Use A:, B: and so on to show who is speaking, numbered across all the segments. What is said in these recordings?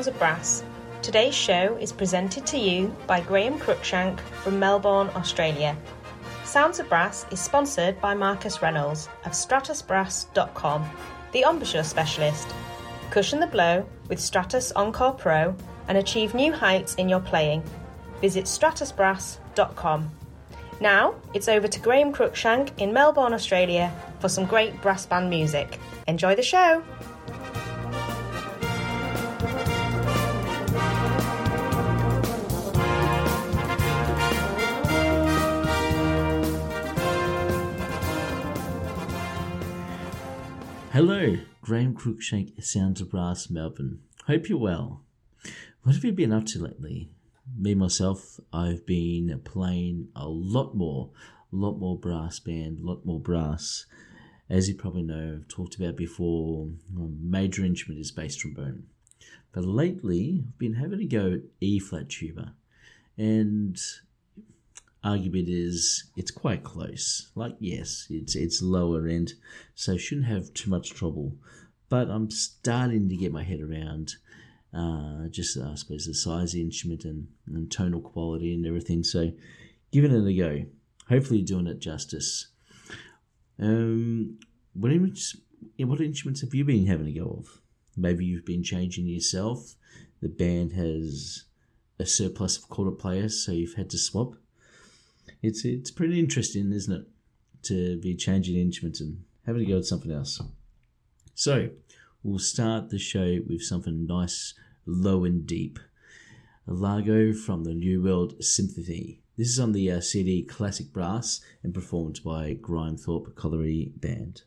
A: Sounds of Brass. Today's show is presented to you by Graeme Cruickshank from Melbourne, Australia. Sounds of Brass is sponsored by Marcus Reynolds of stratusbrass.com, the embouchure specialist. Cushion the blow with Stratus Encore Pro and achieve new heights in your playing. Visit stratusbrass.com. Now, it's over to Graeme Cruickshank in Melbourne, Australia for some great brass band music. Enjoy the show!
B: Hello, Graeme Cruickshank, Sounds of Brass, Melbourne. Hope you're well. What have you been up to lately? Me, myself, I've been playing a lot more, a lot more brass band, a lot more brass. As you probably know, I've talked about before, my major instrument is bass trombone. But lately, I've been having to go E flat tuba. And argument is it's quite close. Like yes, it's it's lower end, so shouldn't have too much trouble. But I'm starting to get my head around uh, just I suppose the size of the instrument and, and tonal quality and everything. So giving it a go. Hopefully doing it justice. Um, what instruments, what instruments have you been having a go of? Maybe you've been changing yourself. The band has a surplus of quarter players, so you've had to swap it's it's pretty interesting, isn't it, to be changing instruments and having to go with something else. So we'll start the show with something nice, low and deep. A Largo from the New World Symphony. This is on the uh, CD Classic Brass and performed by Grimethorpe Colliery Band.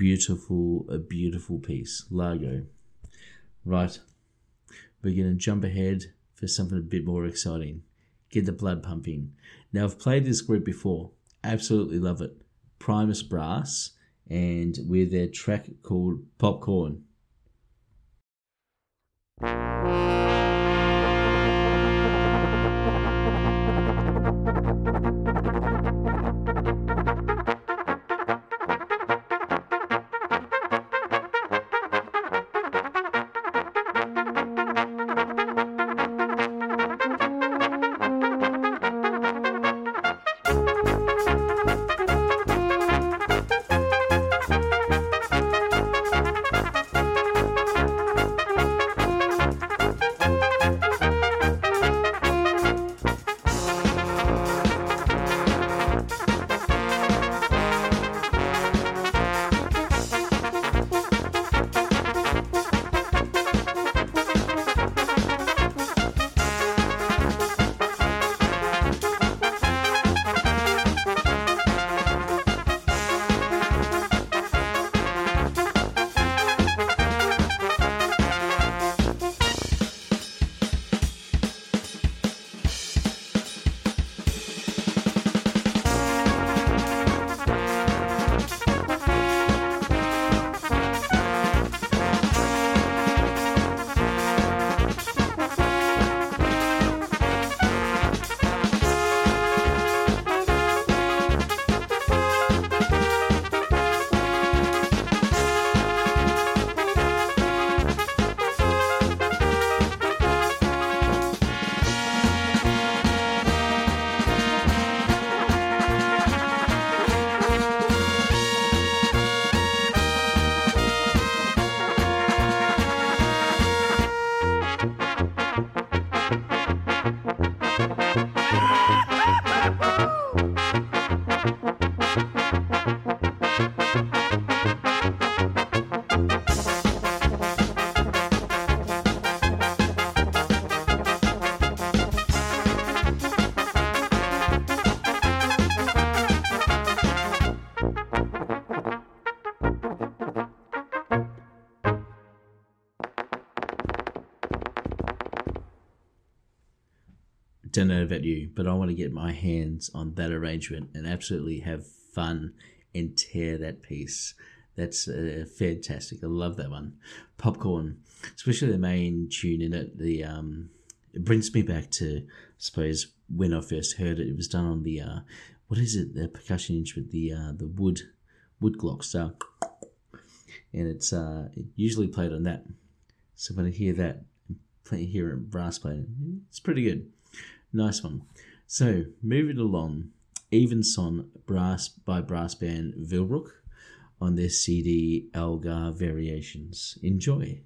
B: Beautiful, a beautiful piece. Largo. Right. We're going to jump ahead for something a bit more exciting. Get the blood pumping. Now, I've played this group before. Absolutely love it. Primus Brass and with their track called Popcorn. About you, but I want to get my hands on that arrangement and absolutely have fun and tear that piece. That's uh, fantastic. I love that one. Popcorn, especially the main tune in it. The um, it brings me back to, I suppose, when I first heard it. It was done on the uh, what is it? The percussion instrument, the uh, the wood wood clock. So, and it's uh, it usually played on that. So when I hear that, play hear it brass playing, it's pretty good. Nice one. So, moving along, Evensong Brass by brass band Willebroek on their CD Elgar Variations. Enjoy.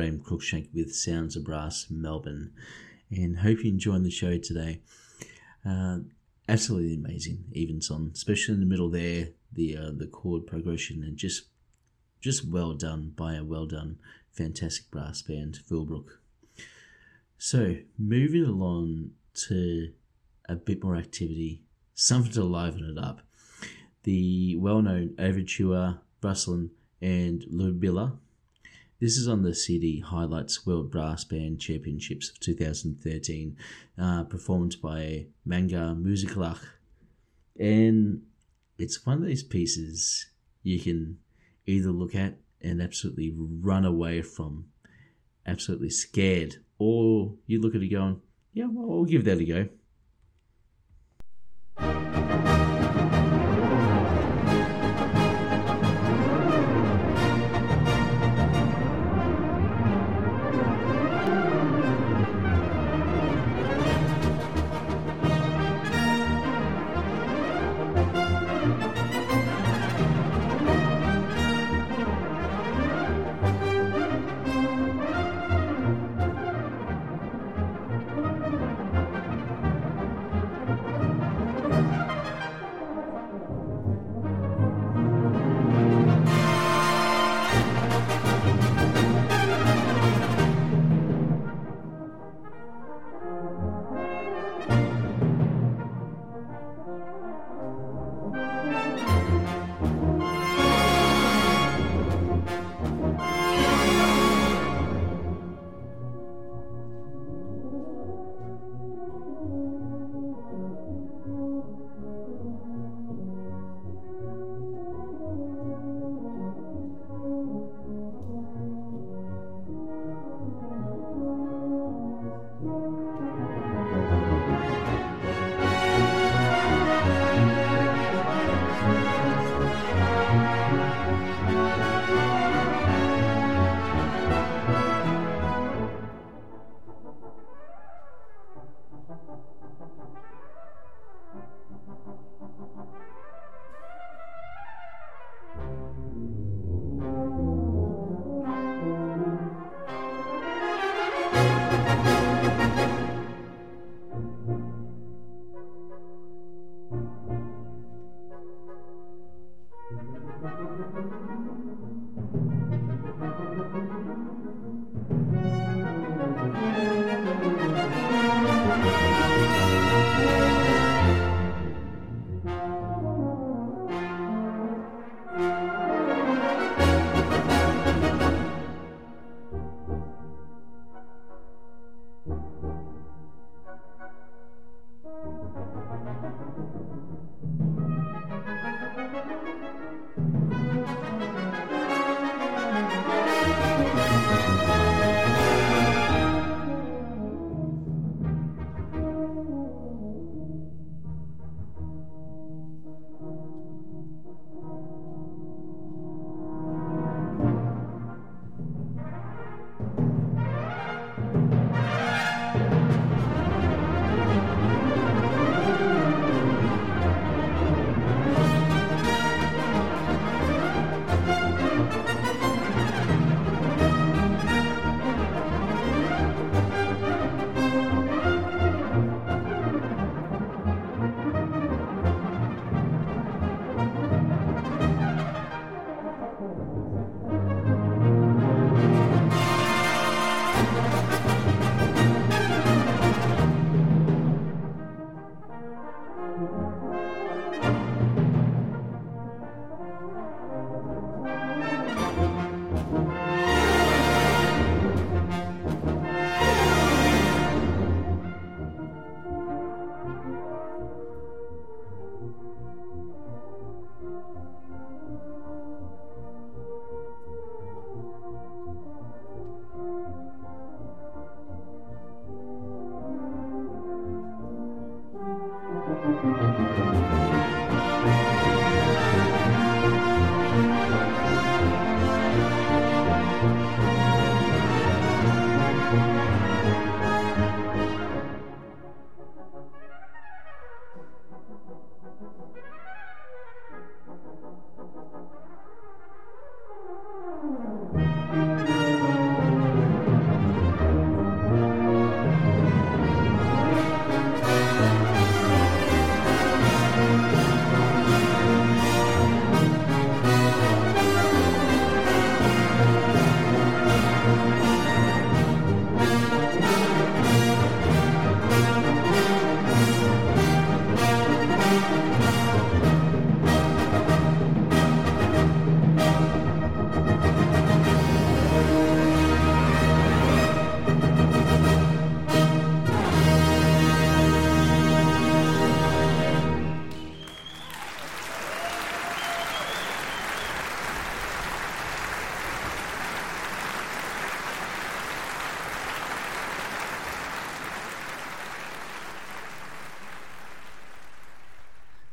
B: Graeme Cruickshank with Sounds of Brass Melbourne, and hope you're enjoying the show today. Uh, absolutely amazing even song, especially in the middle there, the uh, the chord progression and just just well done by a well done, fantastic brass band, Willebroek. So moving along to a bit more activity, something to liven it up. The well-known Overture, Ruslan, and Ludmilla this is on the CD Highlights World Brass Band Championships of 2013, uh, performed by Manger Musikklag. And it's one of these pieces you can either look at and absolutely run away from, absolutely scared, or you look at it going, yeah, well, I'll give that a go.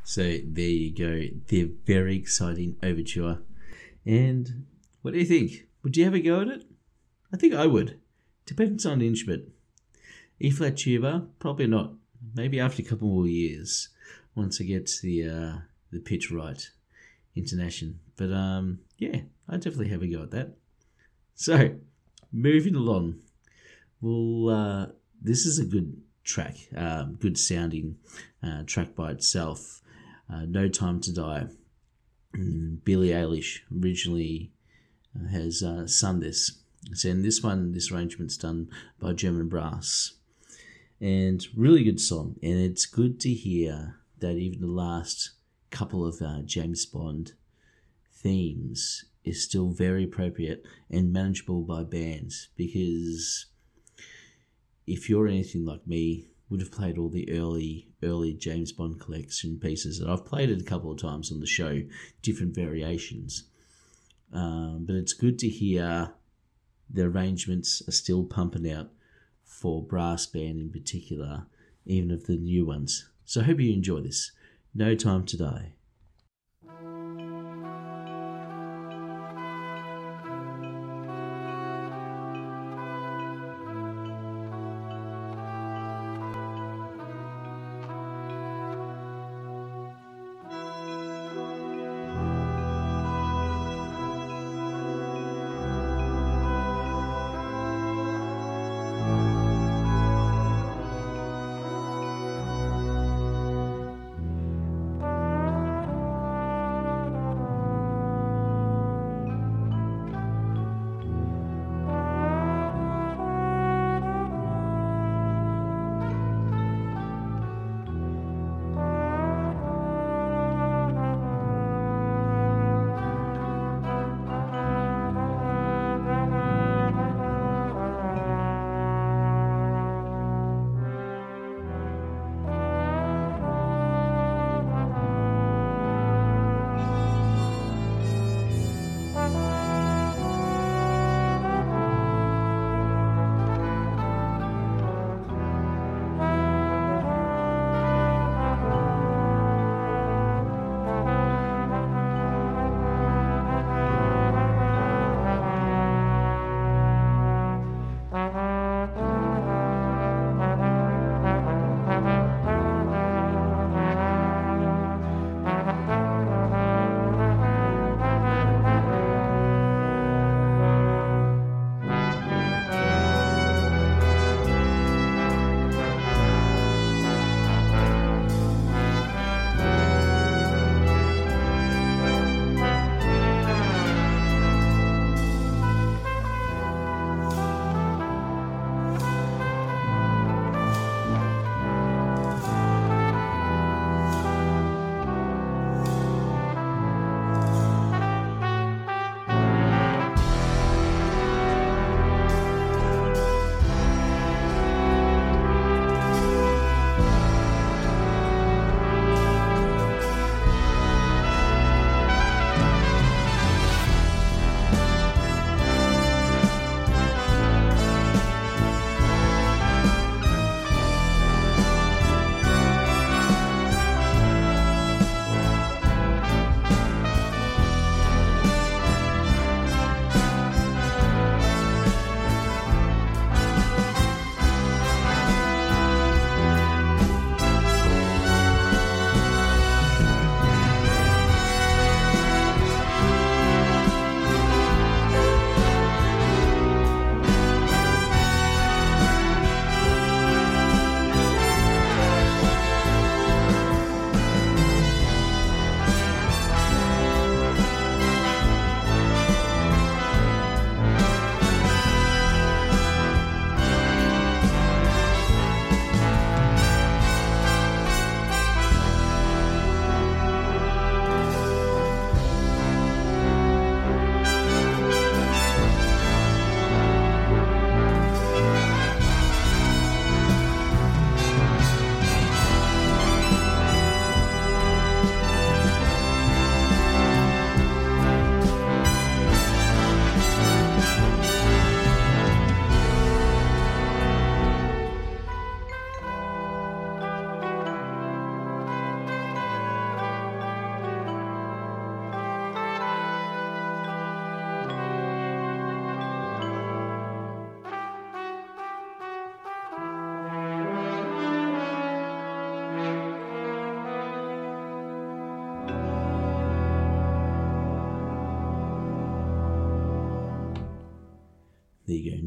B: So there you go. They're very exciting overture. And what do you think? Would you ever go at it? I think I would. Depends on the instrument. E flat tuba, probably not. Maybe after a couple more years, once I get the uh, the pitch right, intonation. But um, yeah, I definitely have a go at that. So, moving along. Well, uh, this is a good track, um, good sounding uh, track by itself. Uh, no Time to Die. Mm, Billie Eilish originally uh, has uh, sung this. So in this one, this arrangement's done by German Brass. And really good song. And it's good to hear that even the last couple of uh, James Bond themes is still very appropriate and manageable by bands because if you're anything like me, would have played all the early early James Bond collection pieces, that I've played it a couple of times on the show, different variations. Um, but it's good to hear the arrangements are still pumping out for brass band in particular, even of the new ones. So I hope you enjoy this. No time to die.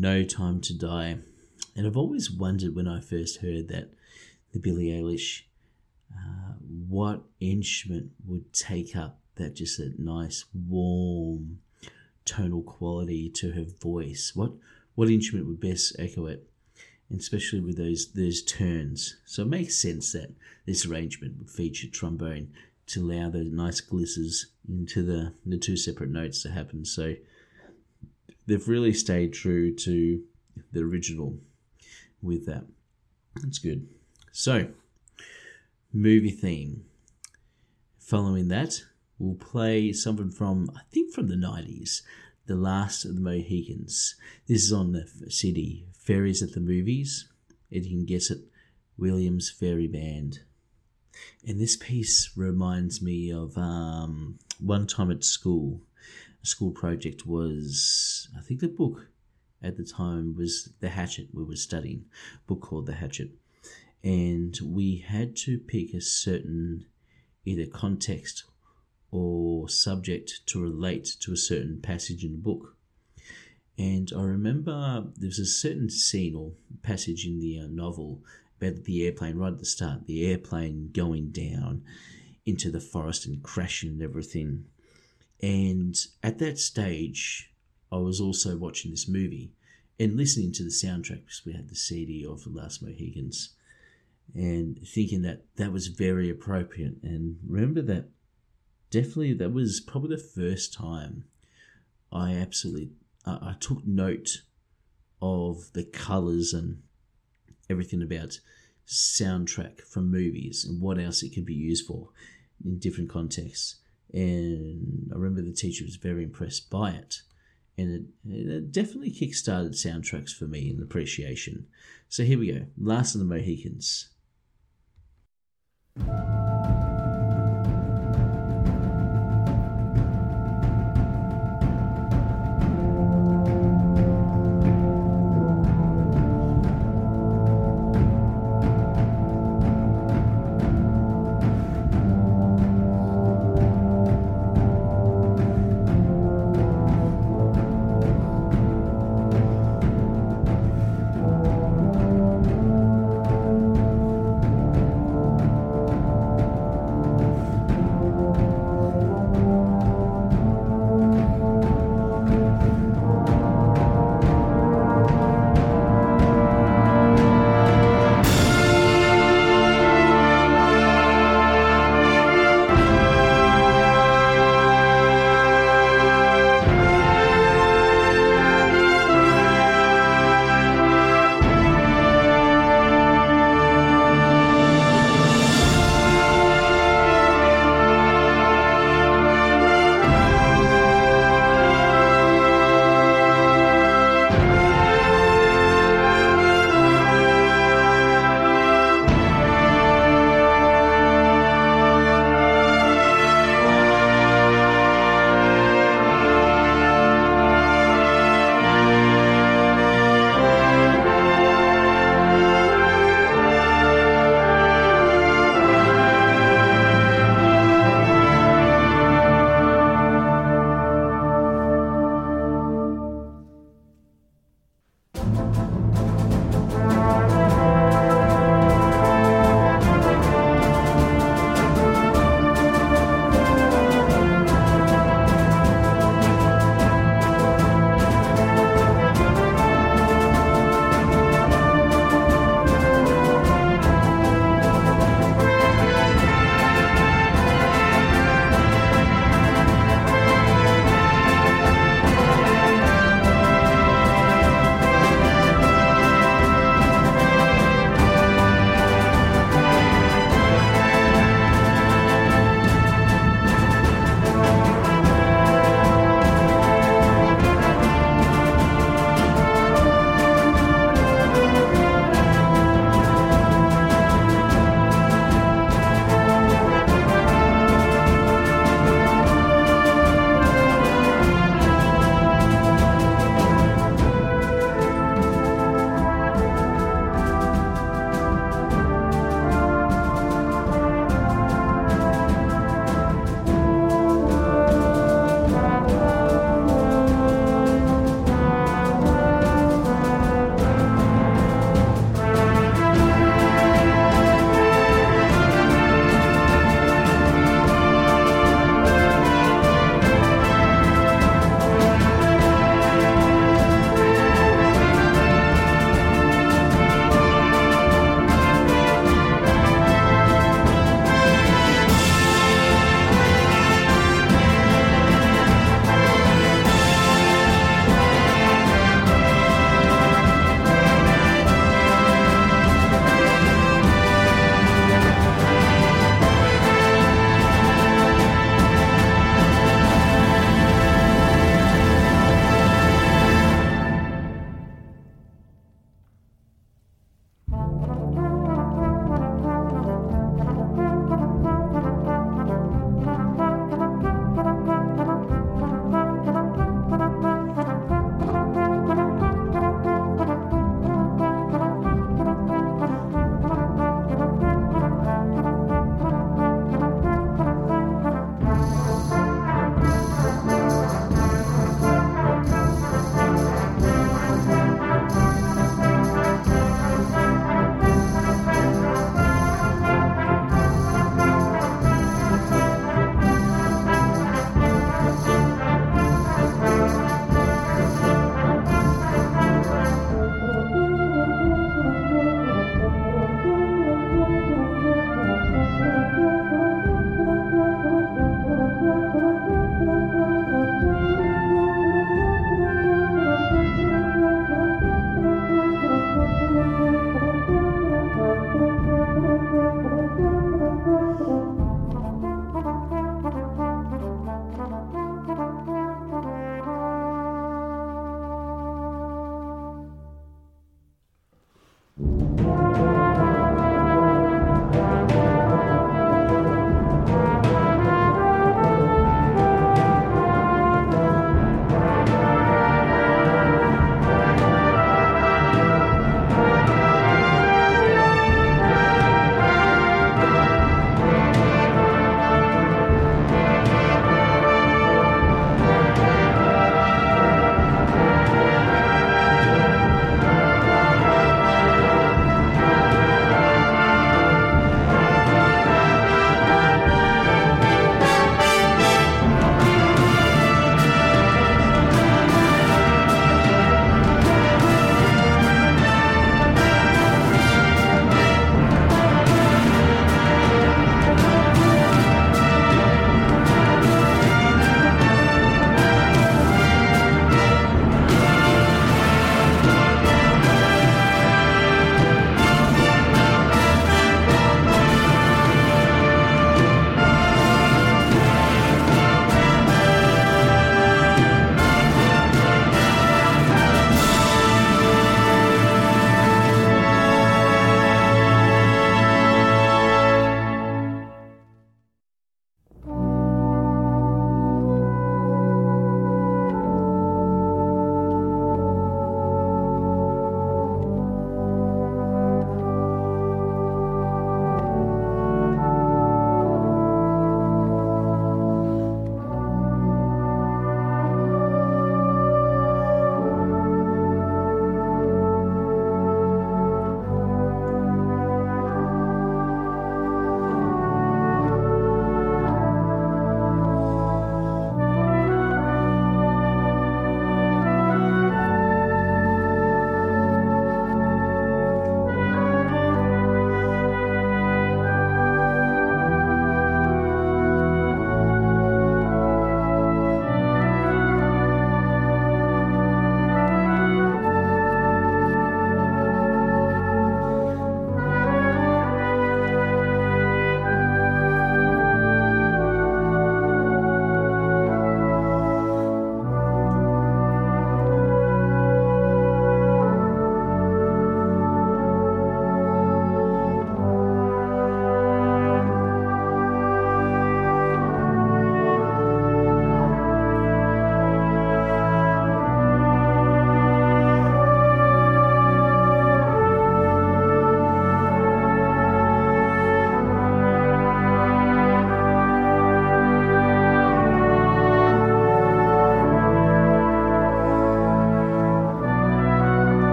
B: No Time to Die. And I've always wondered when I first heard that the Billie Eilish, uh, what instrument would take up that just a nice warm tonal quality to her voice. What what instrument would best echo it? And especially with those those turns. So it makes sense that this arrangement would feature trombone to allow those nice glisses into the, the two separate notes to happen. So they've really stayed true to the original with that. That's good. So, movie theme. Following that, we'll play something from, I think from the 90s, The Last of the Mohicans. This is on the CD, Fairies at the Movies. If you can guess it, Williams Fairey Band. And this piece reminds me of um, one time at school. School project was, I think the book at the time was The Hatchet. We were studying book called The Hatchet. And we had to pick a certain either context or subject to relate to a certain passage in the book. And I remember there was a certain scene or passage in the uh, novel about the airplane right at the start, the airplane going down into the forest and crashing and everything. And at that stage, I was also watching this movie and listening to the soundtrack because we had the CD of The Last Mohicans and thinking that that was very appropriate. And remember that definitely that was probably the first time I absolutely I took note of the colors and everything about soundtrack from movies and what else it could be used for in different contexts. And I remember the teacher was very impressed by it. And it, it definitely kickstarted soundtracks for me in appreciation. So here we go Last of the Mohicans.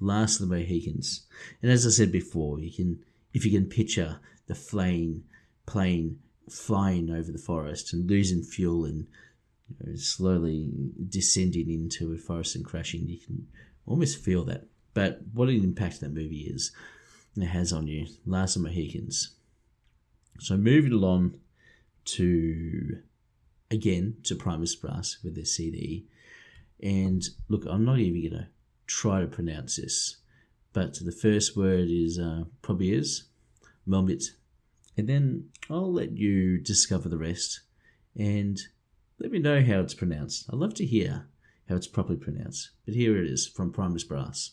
B: Last of the Mohicans. And as I said before, you can if you can picture the flame plane flying over the forest and losing fuel and you know, slowly descending into a forest and crashing, you can almost feel that. But what an impact that movie is it has on you. Last of the Mohicans. So moving along to again to Primus Brass with their CD. And look, I'm not even gonna try to pronounce this, but the first word is uh, probably is Melmit, and then I'll let you discover the rest and let me know how it's pronounced. I'd love to hear how it's properly pronounced. But here it is from Primus Brass.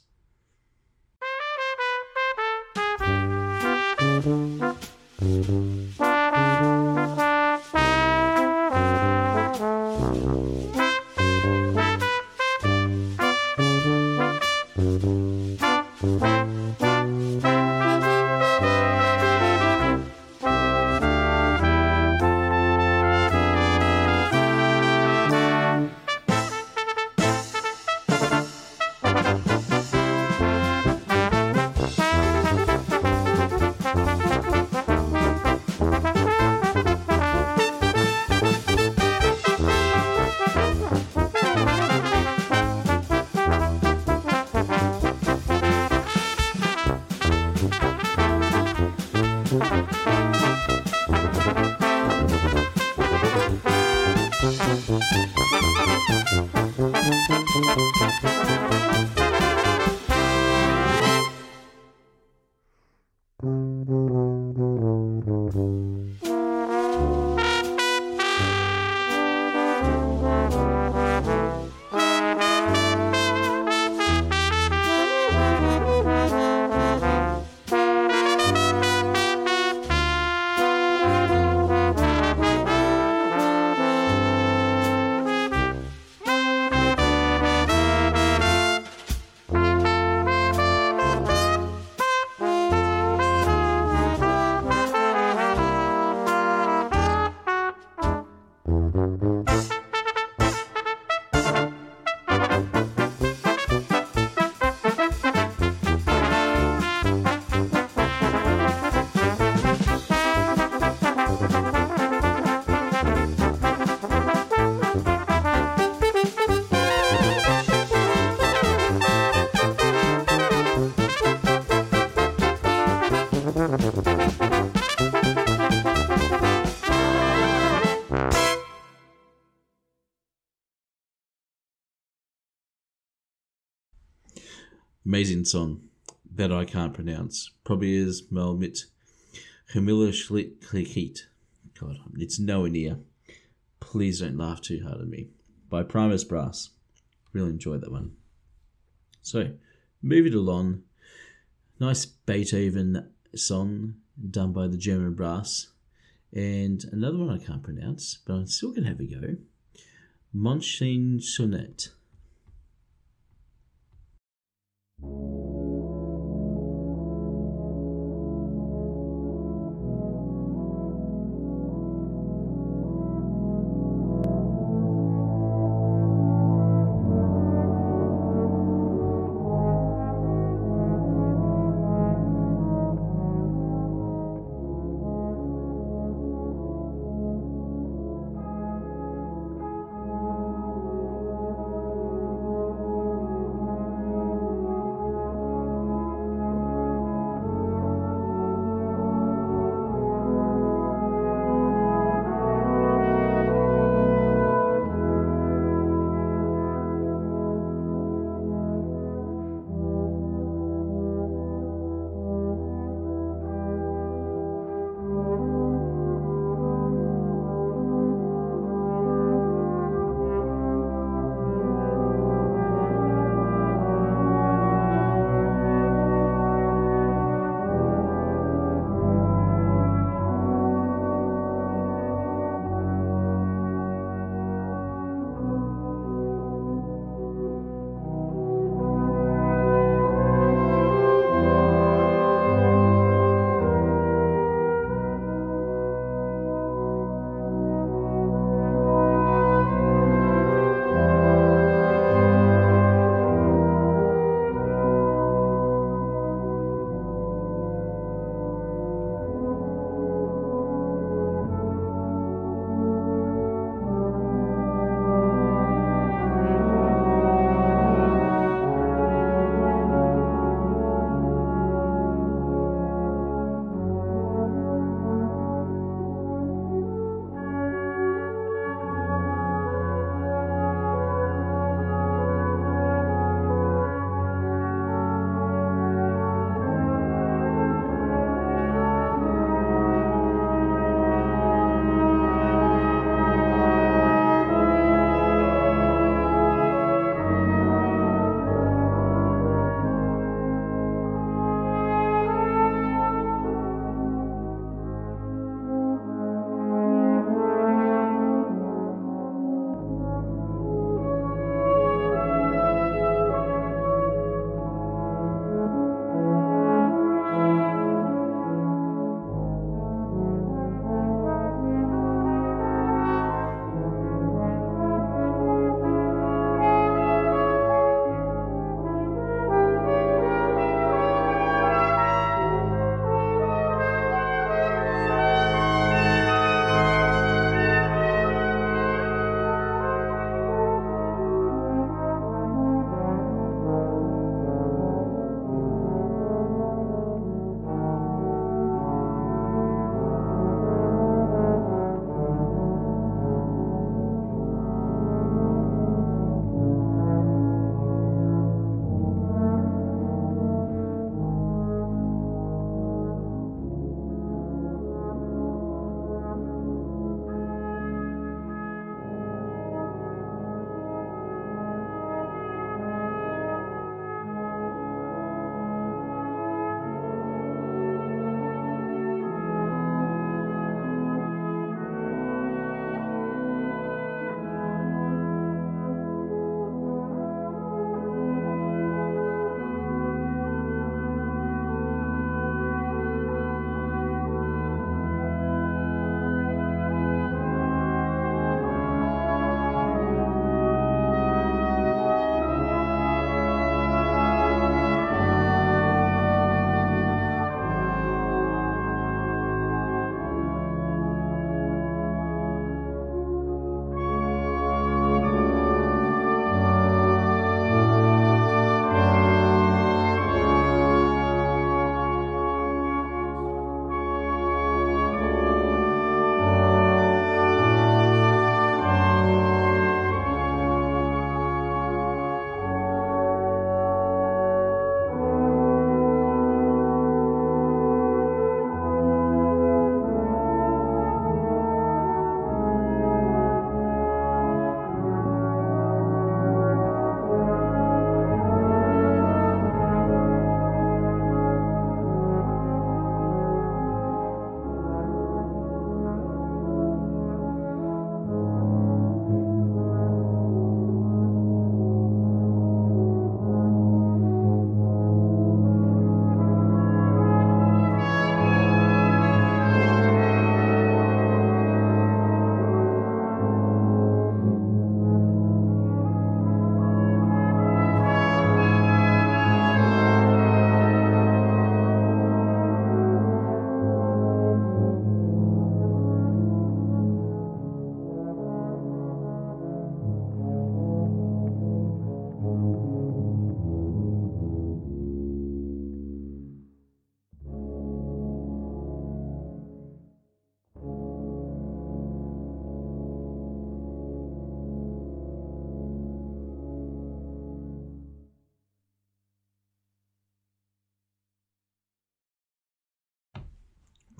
B: Amazing song that I can't pronounce. Probably is Melmit Humilishliklikit. God, it's nowhere near. Please don't laugh too hard at me. By Primus Brass. Really enjoyed that one. So, moving along. Nice Beethoven song done by the German brass. And another one I can't pronounce, but I'm still going to have a go. Monchine Sonnet thank you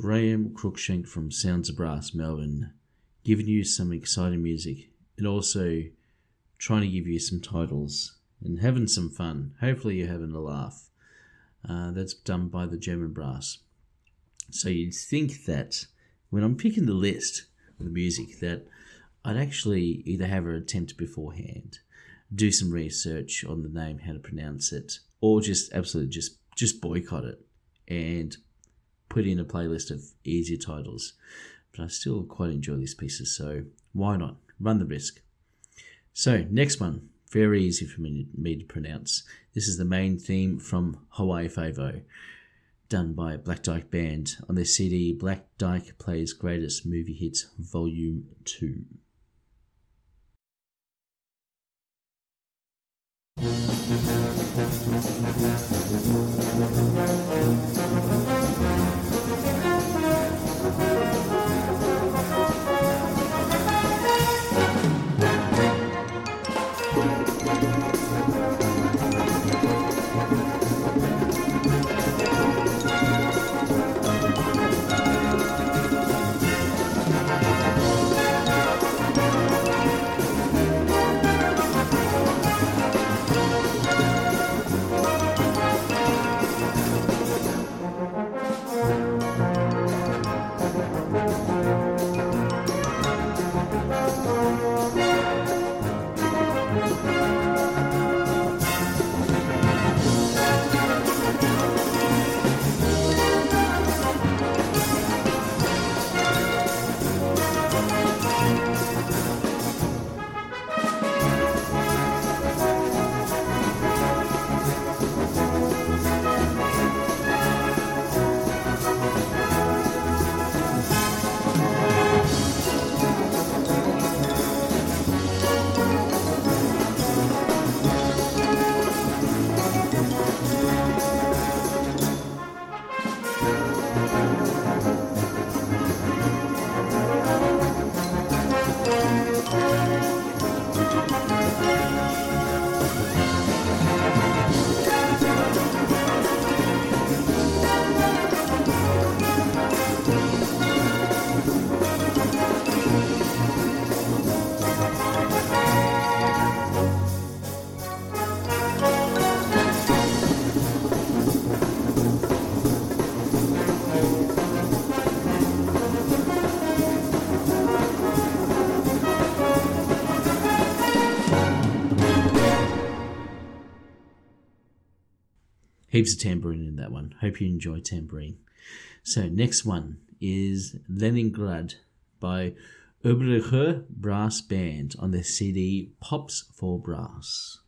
B: Graeme Cruickshank from Sounds of Brass, Melbourne, giving you some exciting music and also trying to give you some titles and having some fun. Hopefully, you're having a laugh. Uh, that's done by the German Brass. So you'd think that when I'm picking the list of the music, that I'd actually either have an attempt beforehand, do some research on the name, how to pronounce it, or just absolutely just just boycott it and put in a playlist of easier titles. But I still quite enjoy these pieces, so why not run the risk? So next one, very easy for me, me to pronounce. This is the main theme from Hawaii Five-O, done by Black Dyke Band on their CD Black Dyke Plays Greatest Movie Hits Volume 2. Heaps of tambourine in that one. Hope you enjoy tambourine. So next one is Leningrad by Oberlicher Brass Band on their CD Pops for Brass.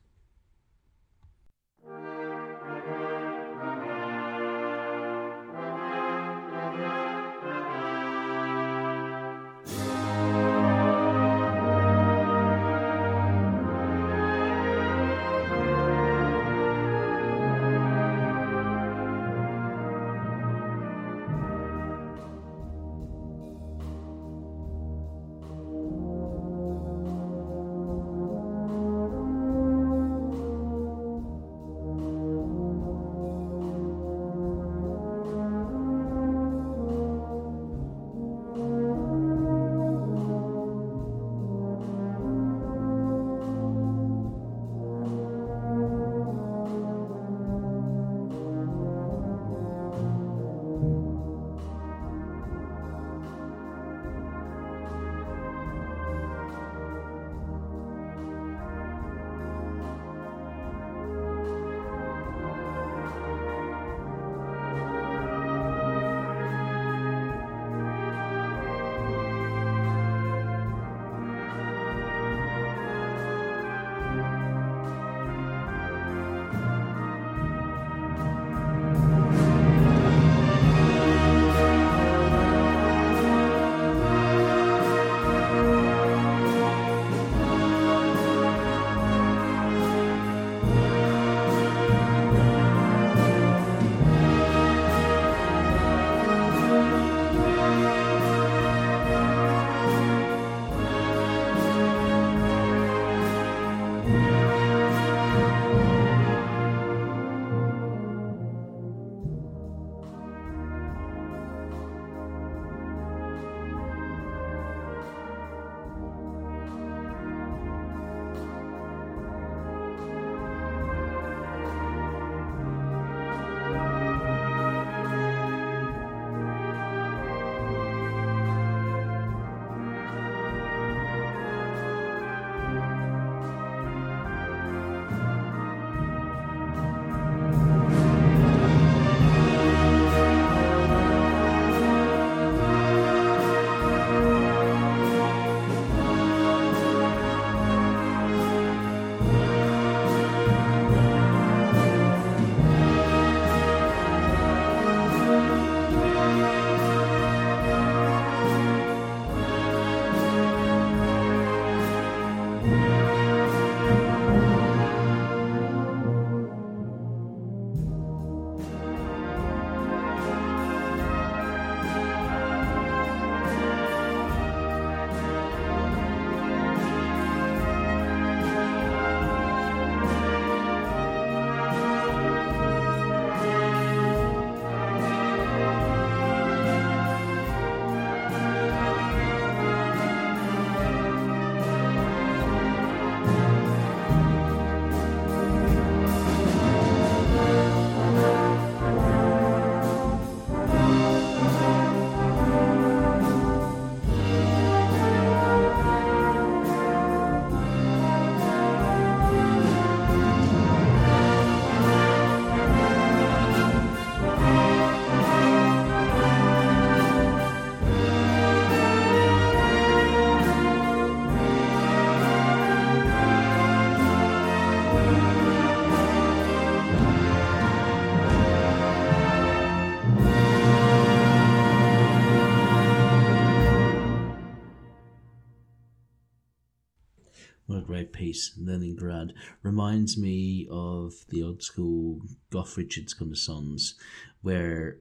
B: Reminds me of the old school Goff Richards kind of songs where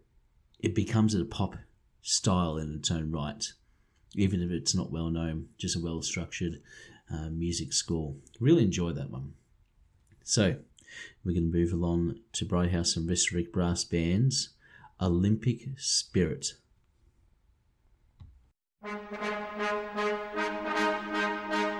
B: it becomes a pop style in its own right, even if it's not well known, just a well structured uh, music score. Really enjoy that one. So, we're going to move along to Brighouse and Rastrick Brass Band's Olympic Spirit.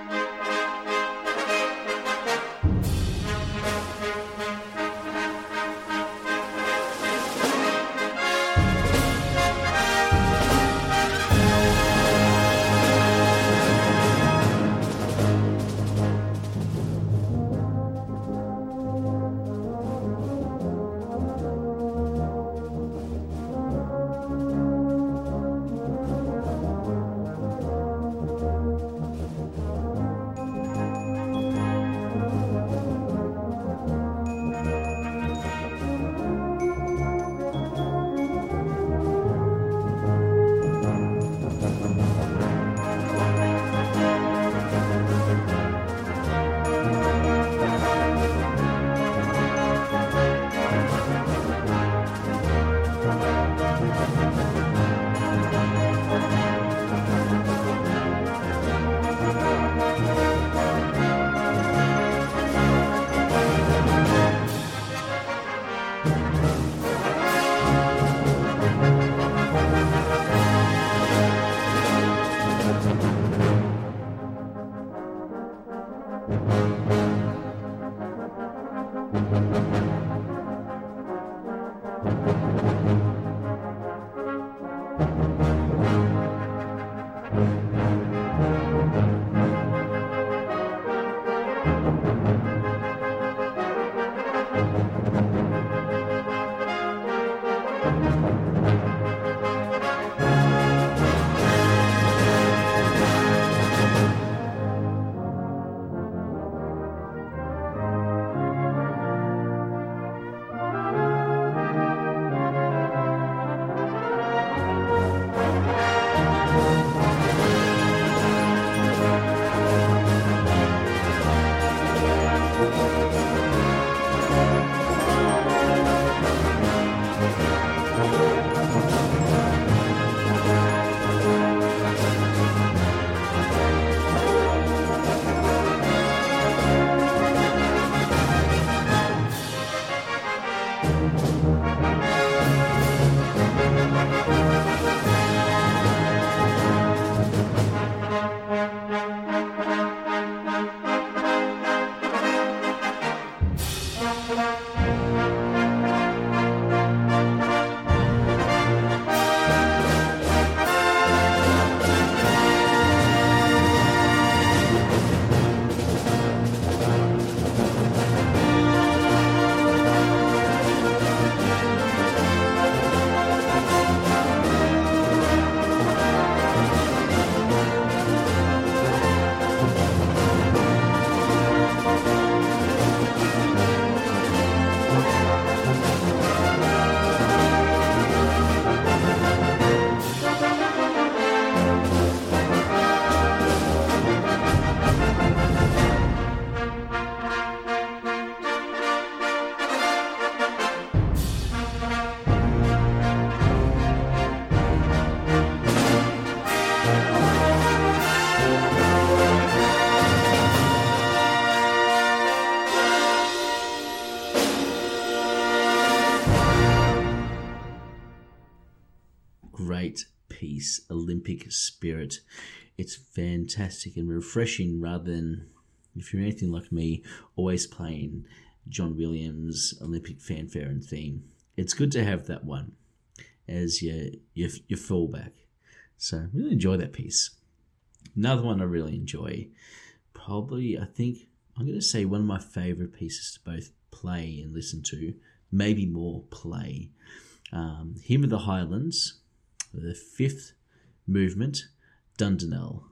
B: Spirit. It's fantastic and refreshing rather than, if you're anything like me, always playing John Williams' Olympic fanfare and theme. It's good to have that one as your, your, your fallback. So, really enjoy that piece. Another one I really enjoy, probably, I think, I'm going to say one of my favorite pieces to both play and listen to, maybe more play. Um, Hymn of the Highlands the fifth movement. Dundonnell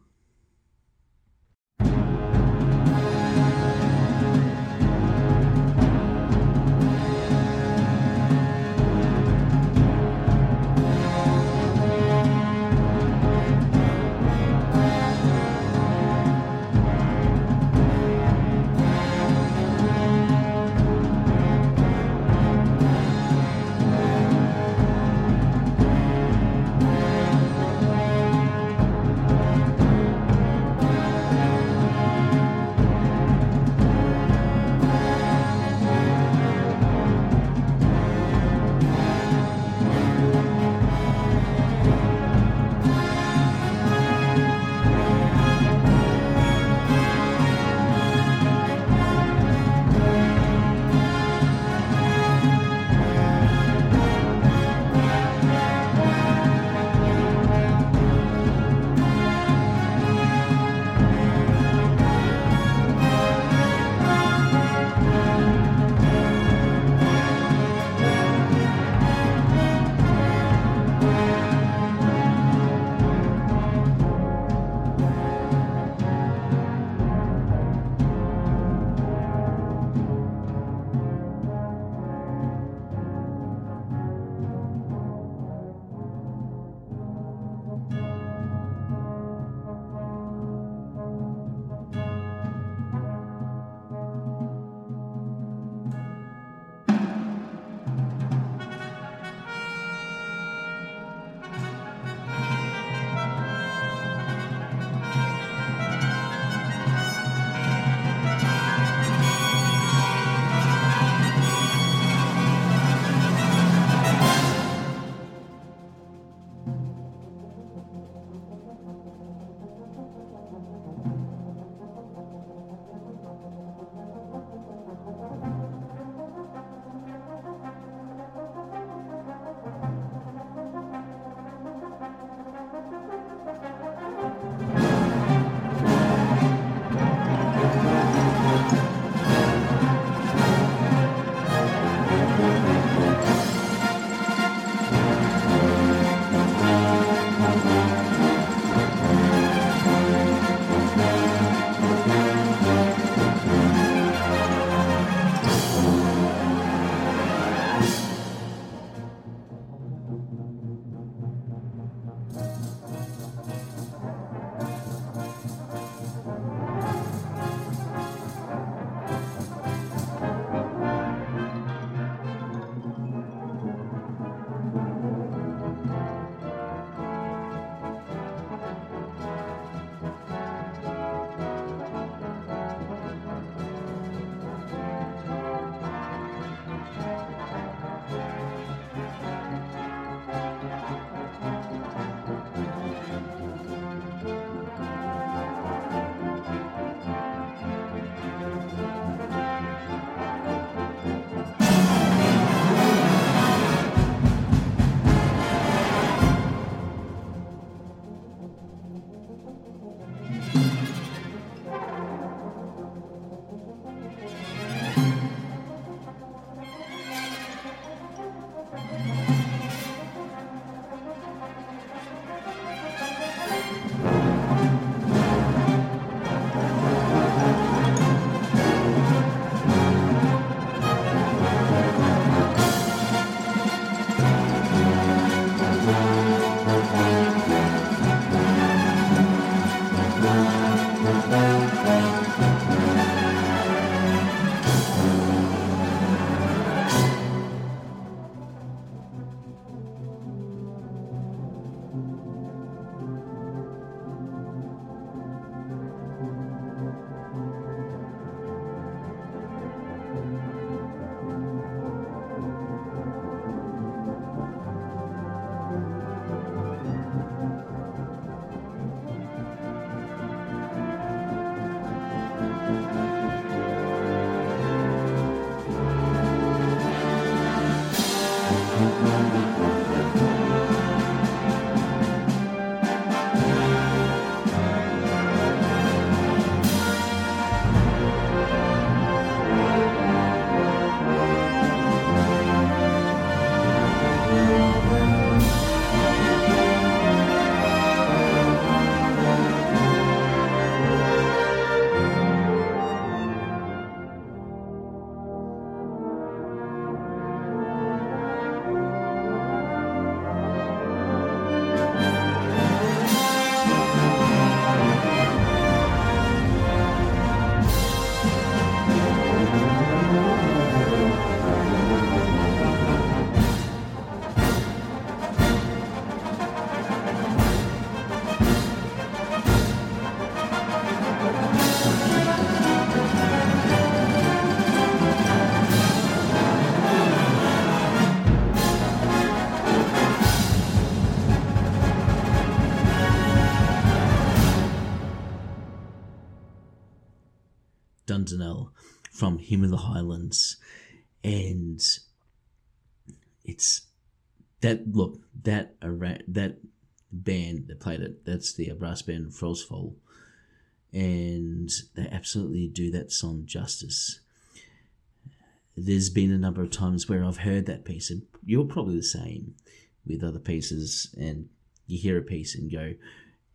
B: that look that that band that played it. That's the brass band Frostfall, and they absolutely do that song justice. There's been a number of times where I've heard that piece, and you're probably the same with other pieces, and you hear a piece and go,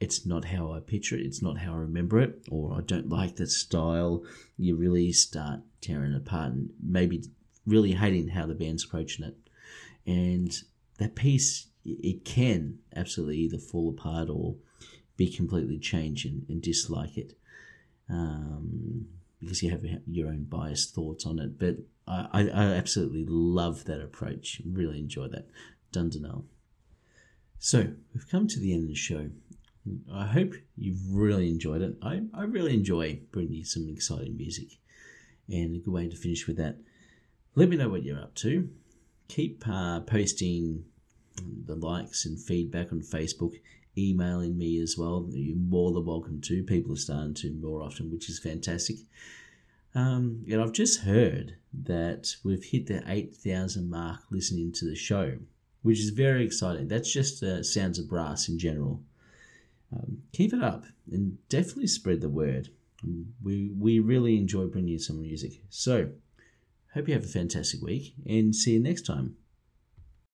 B: it's not how I picture it, it's not how I remember it, or I don't like that style. You really start tearing it apart and maybe really hating how the band's approaching it. And that piece, it can absolutely either fall apart or be completely changed and, and dislike it um, because you have your own biased thoughts on it. But I, I absolutely love that approach. Really enjoy that. Dundonnell. So we've come to the end of the show. I hope you've really enjoyed it. I, I really enjoy bringing you some exciting music, and a good way to finish with that. Let me know what you're up to. Keep uh, posting the likes and feedback on Facebook, emailing me as well. You're more than welcome to. People are starting to more often, which is fantastic. Um, and I've just heard that we've hit the 8,000 mark listening to the show, which is very exciting. That's just uh, Sounds of Brass in general. Um, keep it up and definitely spread the word. We, we really enjoy bringing you some music. So, hope you have a fantastic week and see you next time.